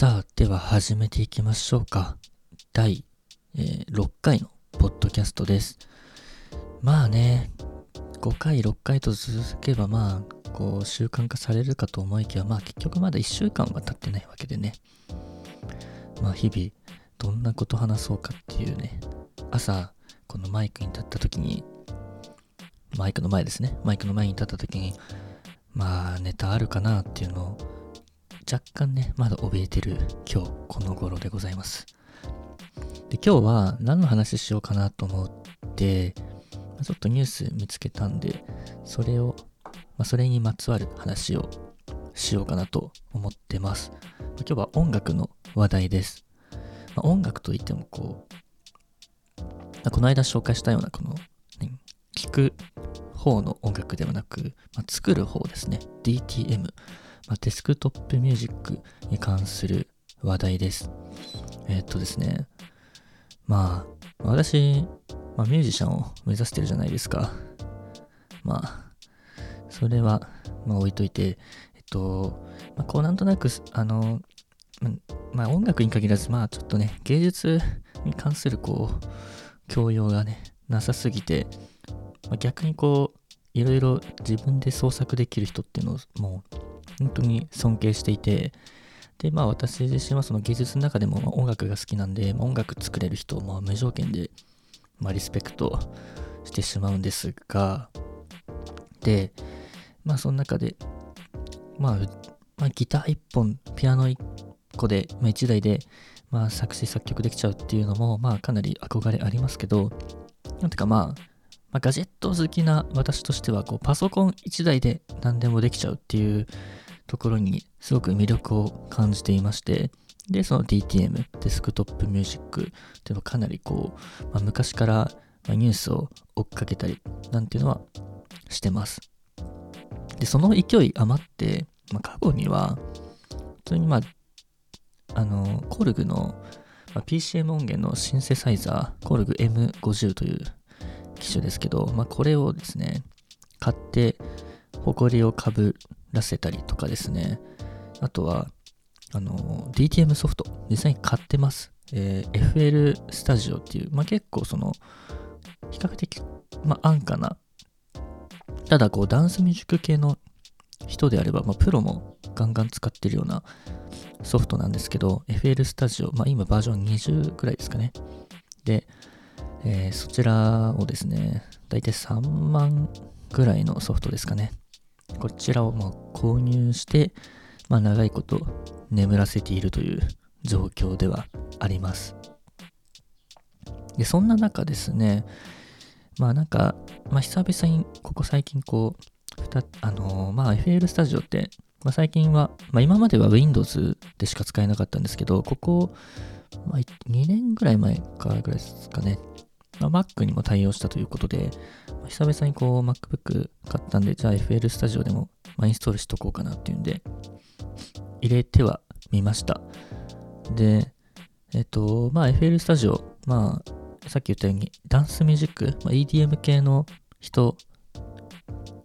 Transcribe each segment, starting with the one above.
さあ、では始めていきましょうか。第、えー6回のポッドキャストです。まあね、5回、6回と続けばまあ、こう習慣化されるかと思いきや、まあ結局まだ1週間は経ってないわけでね。まあ日々、どんなこと話そうかっていうね、朝、このマイクに立った時に、マイクの前ですね。マイクの前に立った時に、まあネタあるかなっていうのを若干ね、まだ怯えてる今日この頃でございます。で、今日は何の話しようかなと思って、ちょっとニュース見つけたんで、それを、まあ、それにまつわる話をしようかなと思ってます。今日は音楽の話題です。まあ音楽といってもこう、この間紹介したようなこの、何聞く方の音楽ではなく、まあ、作る方ですね。DTM。まあ、デスクトップミュージックに関する話題です。えーっとですね。まあ、私、まあ、ミュージシャンを目指してるじゃないですか。まあ、それは、まあ置いといて、えっと、まあ、こうなんとなく、あの、まあ音楽に限らず、まあちょっとね、芸術に関するこう、教養がね、なさすぎて、まあ、逆にこう、いろいろ自分で創作できる人っていうのをもう本当に尊敬していて、で、まあ私自身はその芸術の中でも音楽が好きなんで、音楽作れる人をまあ無条件で、まあ、リスペクトしてしまうんですが、で、まあその中で、まあ、まあ、ギター1本、ピアノ1個で、まあ、1台で、まあ、作詞作曲できちゃうっていうのも、まあかなり憧れありますけど、なんていうかまあ、まあ、ガジェット好きな私としてはこうパソコン1台で何でもできちゃうっていうところにすごく魅力を感じていましてでその DTM デスクトップミュージックっていうのはかなりこう、まあ、昔からニュースを追っかけたりなんていうのはしてます。でその勢い余って、まあ、過去には普通にまああのコルグの、まあ、PCM 音源のシンセサイザーコルグ M50 という機種ですけど、まあ、これをですね、買って、埃をかぶらせたりとかですね、あとは、あの、DTM ソフト、実際に買ってます。えー FL スタジオっていう、まあ、結構その、比較的、まあ、安価な、ただこう、ダンスミュージック系の人であれば、まあ、プロもガンガン使ってるようなソフトなんですけど、FL スタジオ、まあ、今バージョン20ぐらいですかね。で、えーそちらをですね、だいたい3万ぐらいのソフトですかね。こちらをま購入して、まあ、長いこと眠らせているという状況ではあります。で、そんな中ですね、まあなんか、まあ久々にここ最近こう、ふたあのーまあ FL スタジオって、まあ最近は、まあ今までは Windows でしか使えなかったんですけど、ここ、まあ2年ぐらい前からぐらいですかね、まあ、Mac にも対応したということで、まあ久々にこう MacBook 買ったんで、じゃあ FL Studio でも、まあ、インストールしとこうかなっていうんで、入れてはみました。で、えっと、まあ FL Studio、まあさっき言ったようにダンスミュージック、まあ、EDM 系の人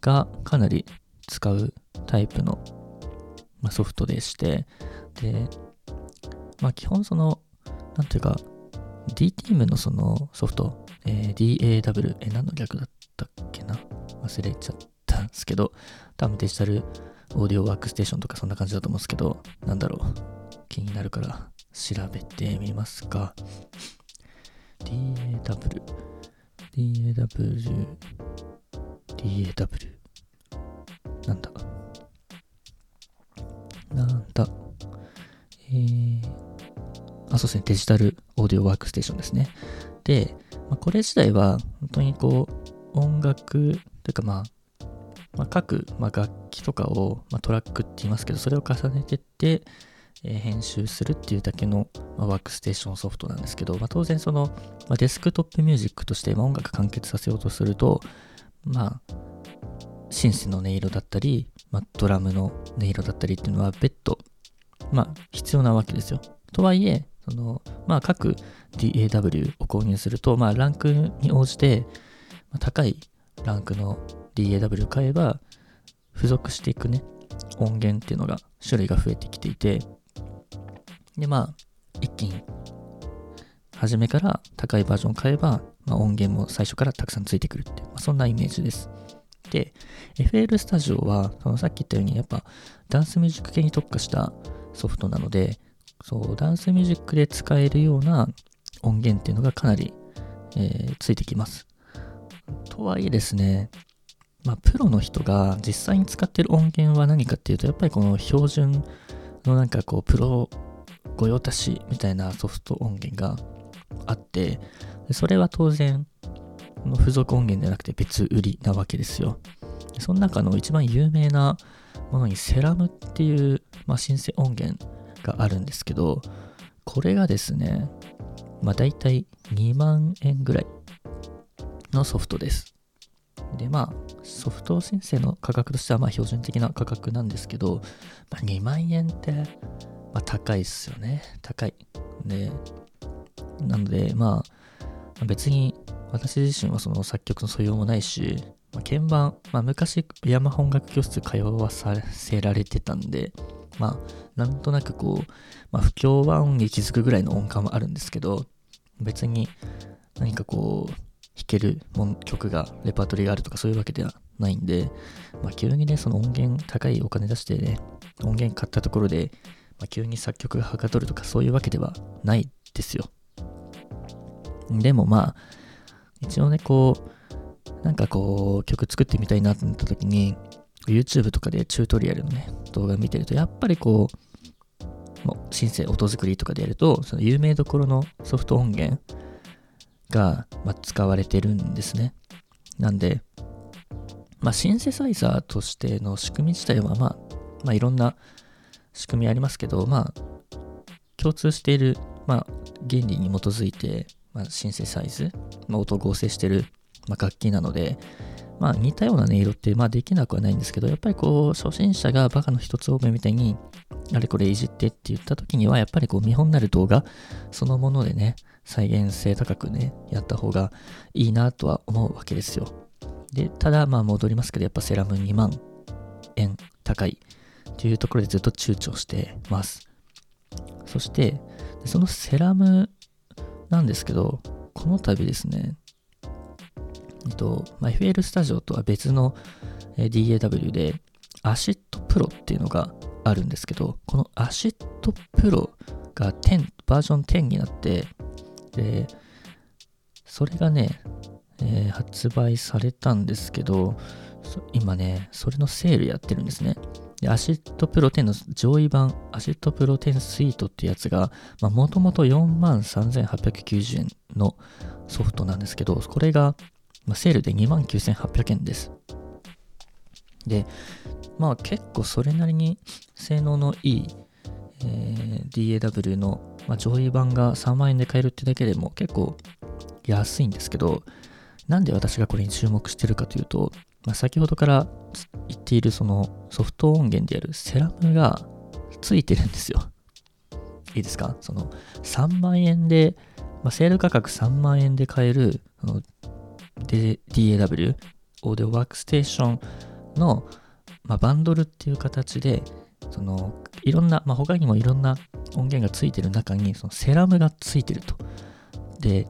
がかなり使うタイプの、まあ、ソフトでして、で、まあ基本その、なんていうか、DTM のそのソフト、えー DAW、えー何の略だったっけな？忘れちゃったんですけど、多分デジタルオーディオワークステーションとかそんな感じだと思うんですけど、なんだろう？気になるから調べてみますか。DAW、DAW、DAW、なんだ？なんだ？えー、あ、そうですね、デジタルオーディオワークステーションですね。で、まあ、これ自体は、本当にこう、音楽というか、まあ、まあ、各、ま、楽器とかを、ま、トラックって言いますけど、それを重ねてって、え編集するっていうだけの、ま、ワークステーションソフトなんですけど、まあ、当然その、ま、デスクトップミュージックとして、ま、音楽完結させようとすると、まあ、シンセの音色だったり、ま、ドラムの音色だったりっていうのは別途、まあ、必要なわけですよ。とはいえ、その、まあ、各 DAW を購入すると、まあ、ランクに応じて、ま高いランクの DAW を買えば、付属していくね、音源っていうのが、種類が増えてきていて、で、まあ、一気に、初めから高いバージョンを買えば、まあ、音源も最初からたくさんついてくるっていう、まあ、そんなイメージです。で、FL スタジオは、そのさっき言ったように、やっぱダンスミュージック系に特化したソフトなので、そう、ダンスミュージックで使えるような音源っていうのがかなり、えー、ついてきます。とはいえですね、まあ、プロの人が実際に使ってる音源は何かっていうと、やっぱりこの標準のなんかこう、プロ御用達みたいなソフト音源があって、それは当然、の付属音源ではなくて別売りなわけですよ。その中の一番有名なものにセラムっていう、まあ、シンセ音源があるんですけど、これがですね、まあ大体2万円ぐらいのソフトです。で、まあ、ソフト申請の価格としてはまあ標準的な価格なんですけど、まあ、2万円って、まあ、高いっすよね。高い。で、なので、まあ、別に私自身はその作曲の素養もないし、まあ、鍵盤、まあ、昔ヤマハ音楽教室通わさせられてたんで、まあ、なんとなくこう、まあ、不協和音に気づくぐらいの音感はあるんですけど、別に何かこう、弾ける曲が、レパートリーがあるとかそういうわけではないんで、まあ、急にね、その音源高いお金出してね、音源買ったところで、まあ、急に作曲がはかどるとかそういうわけではないですよ。でもまあ、一応ね、こう、なんかこう、曲作ってみたいなと思った時に、YouTube とかでチュートリアルのね、動画見てると、やっぱりこう、もう、シンセ音作りとかでやると、その有名どころのソフト音源が、ま、使われてるんですね。なんで、まあ、シンセサイザーとしての仕組み自体は、まあ、まあ、いろんな仕組みありますけど、まあ、共通している、まあ、原理に基づいて、まあ、シンセサイズ、まあ、音を合成してる、まあ、楽器なので、まあ、似たような音色って、まあ、できなくはないんですけど、やっぱりこう、初心者がバカの一つ多めみたいに、あれこれいじってって言った時には、やっぱりこう、見本になる動画そのものでね、再現性高くね、やった方がいいなとは思うわけですよ。で、ただ、まあ戻りますけど、やっぱ Serum 2万円高いっていうところでずっと躊躇してます。そして、その Serum なんですけど、この度ですね、えっと、まあ、FL スタジオとは別の DAW で、 ACID Pro っていうのがあるんですけど、この ACID Pro が10、バージョン10になって、で、それがね、えー、発売されたんですけど、今ね、それのセールやってるんですね。で、 ACID Pro 10の上位版、 ACID Pro 10スイートってやつが、もともと43,890円のソフトなんですけど、これが、まあ、セールで29,800円です。で、まあ結構それなりに性能のいい、えー、DAW の、まあ、上位版が3万円で買えるってだけでも結構安いんですけど、なんで私がこれに注目してるかというと、まあ、先ほどから言っているそのソフト音源であるセラムがついてるんですよ。いいですか？その3万円で、まあ、セール価格3万円で買える DAW、オーディオワークステーションの、まあ、バンドルっていう形で、そのいろんな、まあ、他にもいろんな音源がついてる中にそのセラムがついてると。で、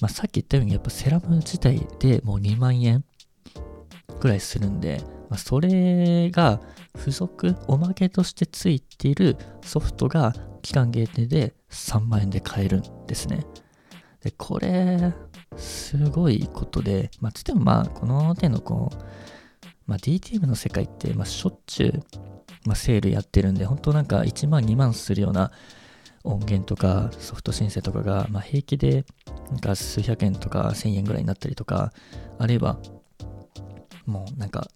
まあ、さっき言ったようにやっぱセラム自体でもう2万円くらいするんで、まあ、それが付属、おまけとしてついているソフトが期間限定で3万円で買えるんですね。で、これ、すごいことで、まあ、つってもまあ、この手のこう、まあ、DTM の世界って、まあ、しょっちゅう、まあ、セールやってるんで、本当なんか1万2万するような音源とかソフト申請とかが、まあ、平気でなんか数百円とか1000円ぐらいになったりとか、あるいはもうなんか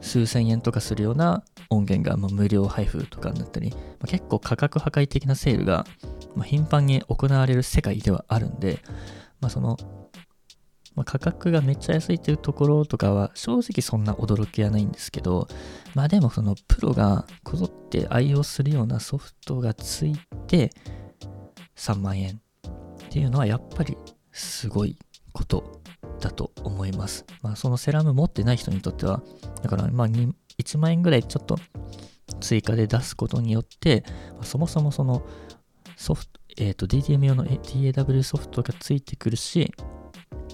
数千円とかするような音源が無料配布とかになったり、まあ、結構価格破壊的なセールが、ま頻繁に行われる世界ではあるんで、まあ、その、まあ、価格がめっちゃ安いっていうところとかは正直そんな驚きはないんですけど、まあでもそのプロがこぞって愛用するようなソフトがついて3万円っていうのはやっぱりすごいことだと思います。まあ、そのセラム持ってない人にとっては、だからまあ1万円ぐらいちょっと追加で出すことによって、そもそもそのソフト、えー、DTM 用の DAW ソフトがついてくるし、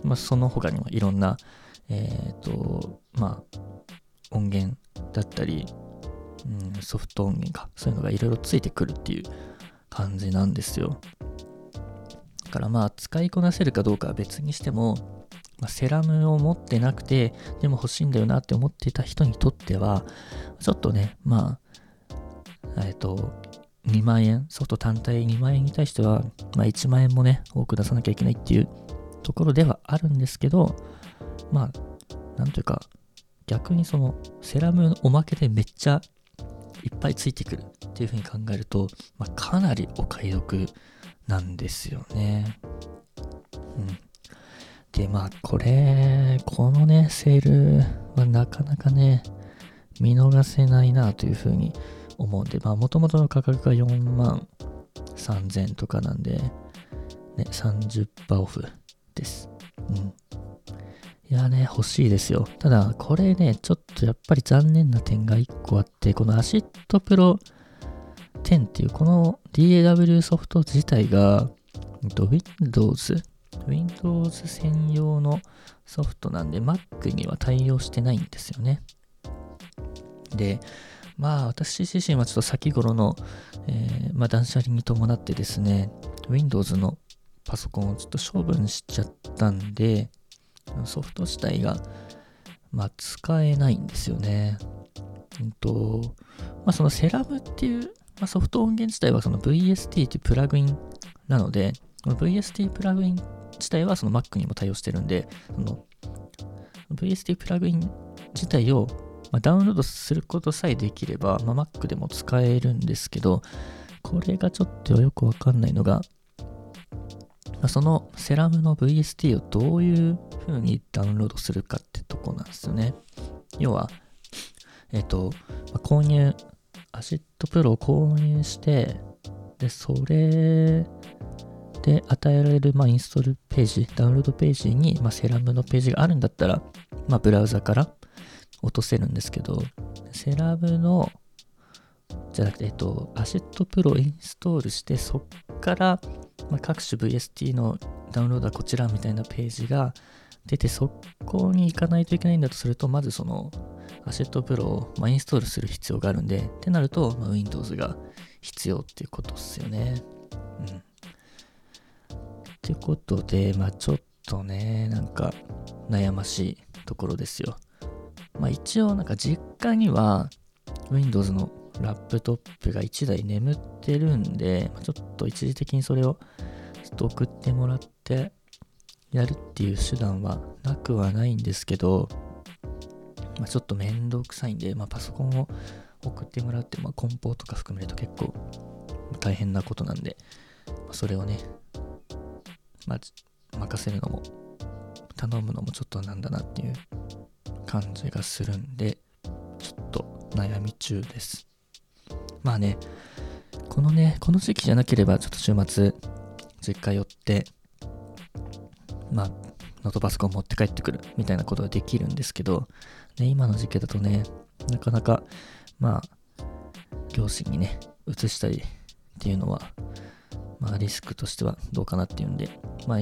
まあ、その他にもいろんな、えっ、ー、と、まあ、音源だったり、うん、ソフト音源か、そういうのがいろいろついてくるっていう感じなんですよ。だからまあ、使いこなせるかどうかは別にしても、まあ、セラムを持ってなくて、でも欲しいんだよなって思ってた人にとっては、ちょっとね、まあ、えっ、ー、と、2万円、ソフト単体2万円に対しては、まあ、1万円もね、多く出さなきゃいけないっていうところではあるんですけど、まあ、なんというか、逆にそのセラムおまけでめっちゃいっぱいついてくるっていうふうに考えると、まあ、かなりお買い得なんですよね。うん。で、まあ、これ、このね、セールはなかなかね、見逃せないなというふうに思うんで、まあ、もともとの価格が4万3000とかなんで、ね、30%オフです。うん。いやね、欲しいですよ。ただ、これね、ちょっとやっぱり残念な点が1個あって、この ACID Pro 10っていうこの DAW ソフト自体が、Windows Windows 専用のソフトなんで Mac には対応してないんですよね。で、まあ私自身はちょっと先頃の、えー、まあ、断捨離に伴ってですね、Windows のパソコンをちょっと処分しちゃったんで、ソフト自体が、まあ、使えないんですよね。うんと、まあ、そのセラムっていう、まあ、ソフト音源自体はその VST っていうプラグインなので、VST プラグイン自体はその Mac にも対応してるんで、その VST プラグイン自体をま、ダウンロードすることさえできれば、まあ、Mac でも使えるんですけど、これがちょっとよくわかんないのが、そのセラムの VST をどういう風にダウンロードするかってとこなんですよね。要は、えっ、と、購入、ACID Pro を購入して、で、それで与えられる、まあ、インストールページ、ダウンロードページに、まあ、 Serum のページがあるんだったら、まあ、ブラウザから落とせるんですけど、セラブの、じゃなくて、えっと、 ACID Pro をインストールして、そっから、まあ、各種 VST のダウンロードはこちらみたいなページが出て、そこに行かないといけないんだとすると、まずその、ACID Pro を、まあ、インストールする必要があるんで、ってなると、まあ、Windows が必要っていうことですよね。うん。ってことで、まあちょっとね、なんか悩ましいところですよ。まあ一応なんか実家には Windows のラップトップが1台眠ってるんで、ちょっと一時的にそれをちょっと送ってもらってやるっていう手段はなくはないんですけど、まあ、ちょっとめんどくさいんで、まあ、パソコンを送ってもらって、まあ、梱包とか含めると結構大変なことなんで、まあ、それをね、まあ、任せるのも頼むのもちょっとなんだなっていう感じがするんで、ちょっと悩み中です。まあね、このね、この時期じゃなければちょっと週末、実家寄って、まあ、ノートパソコン持って帰ってくるみたいなことができるんですけど、ね、今の時期だとね、なかなか、まあ、両親にね、移したりっていうのは、まあ、リスクとしてはどうかなっていうんで、まあ、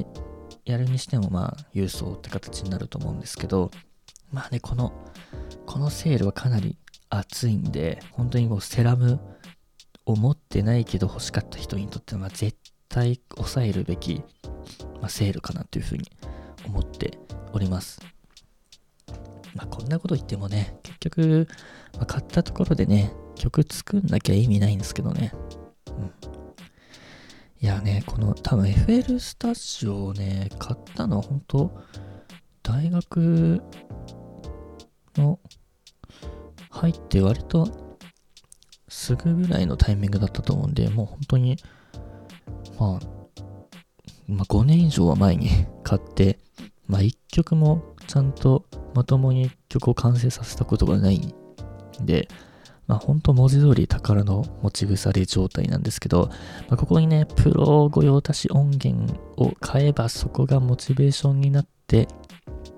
やるにしても、まあ、郵送って形になると思うんですけど、まあね、この、このセールはかなり熱いんで、本当にもうセラムを持ってないけど欲しかった人にとっては、絶対抑えるべき、まあ、セールかなというふうに思っております。まあ、こんなこと言ってもね、結局、まあ、買ったところでね、曲作んなきゃ意味ないんですけどね。うん。いやね、この多分 FL スタジオをね、買ったのは本当大学の入って割とすぐぐらいのタイミングだったと思うんで、もう本当に、まあ、まあ、5年以上は前に 買って、まあ1曲もちゃんとまともに曲を完成させたことがないんで、まあ本当文字通り宝の持ち腐れ状態なんですけど、まあ、ここにね、プロ御用達音源を買えばそこがモチベーションになって、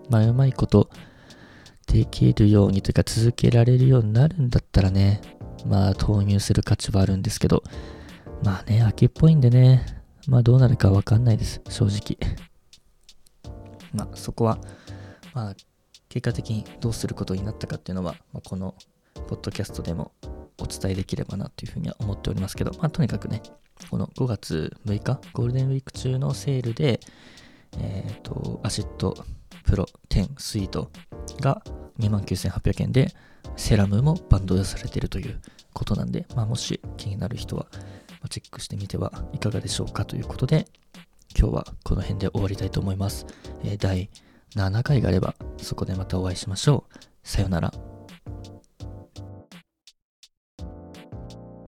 まあうまいことできるようにというか続けられるようになるんだったらね、まあ投入する価値はあるんですけど、まあね、秋っぽいんでね、まあどうなるかわかんないです、正直。まあそこは、まあ結果的にどうすることになったかっていうのは、まあ、このポッドキャストでもお伝えできればなというふうには思っておりますけど、まあとにかくね、この5月6日、ゴールデンウィーク中のセールで、えっ、ー、と、アシッドプロ10スイートが29,800円で、セラムもバンドでされているということなんで、まあ、もし気になる人はチェックしてみてはいかがでしょうかということで、今日はこの辺で終わりたいと思います。え、第7回があれば、そこでまたお会いしましょう。さようなら。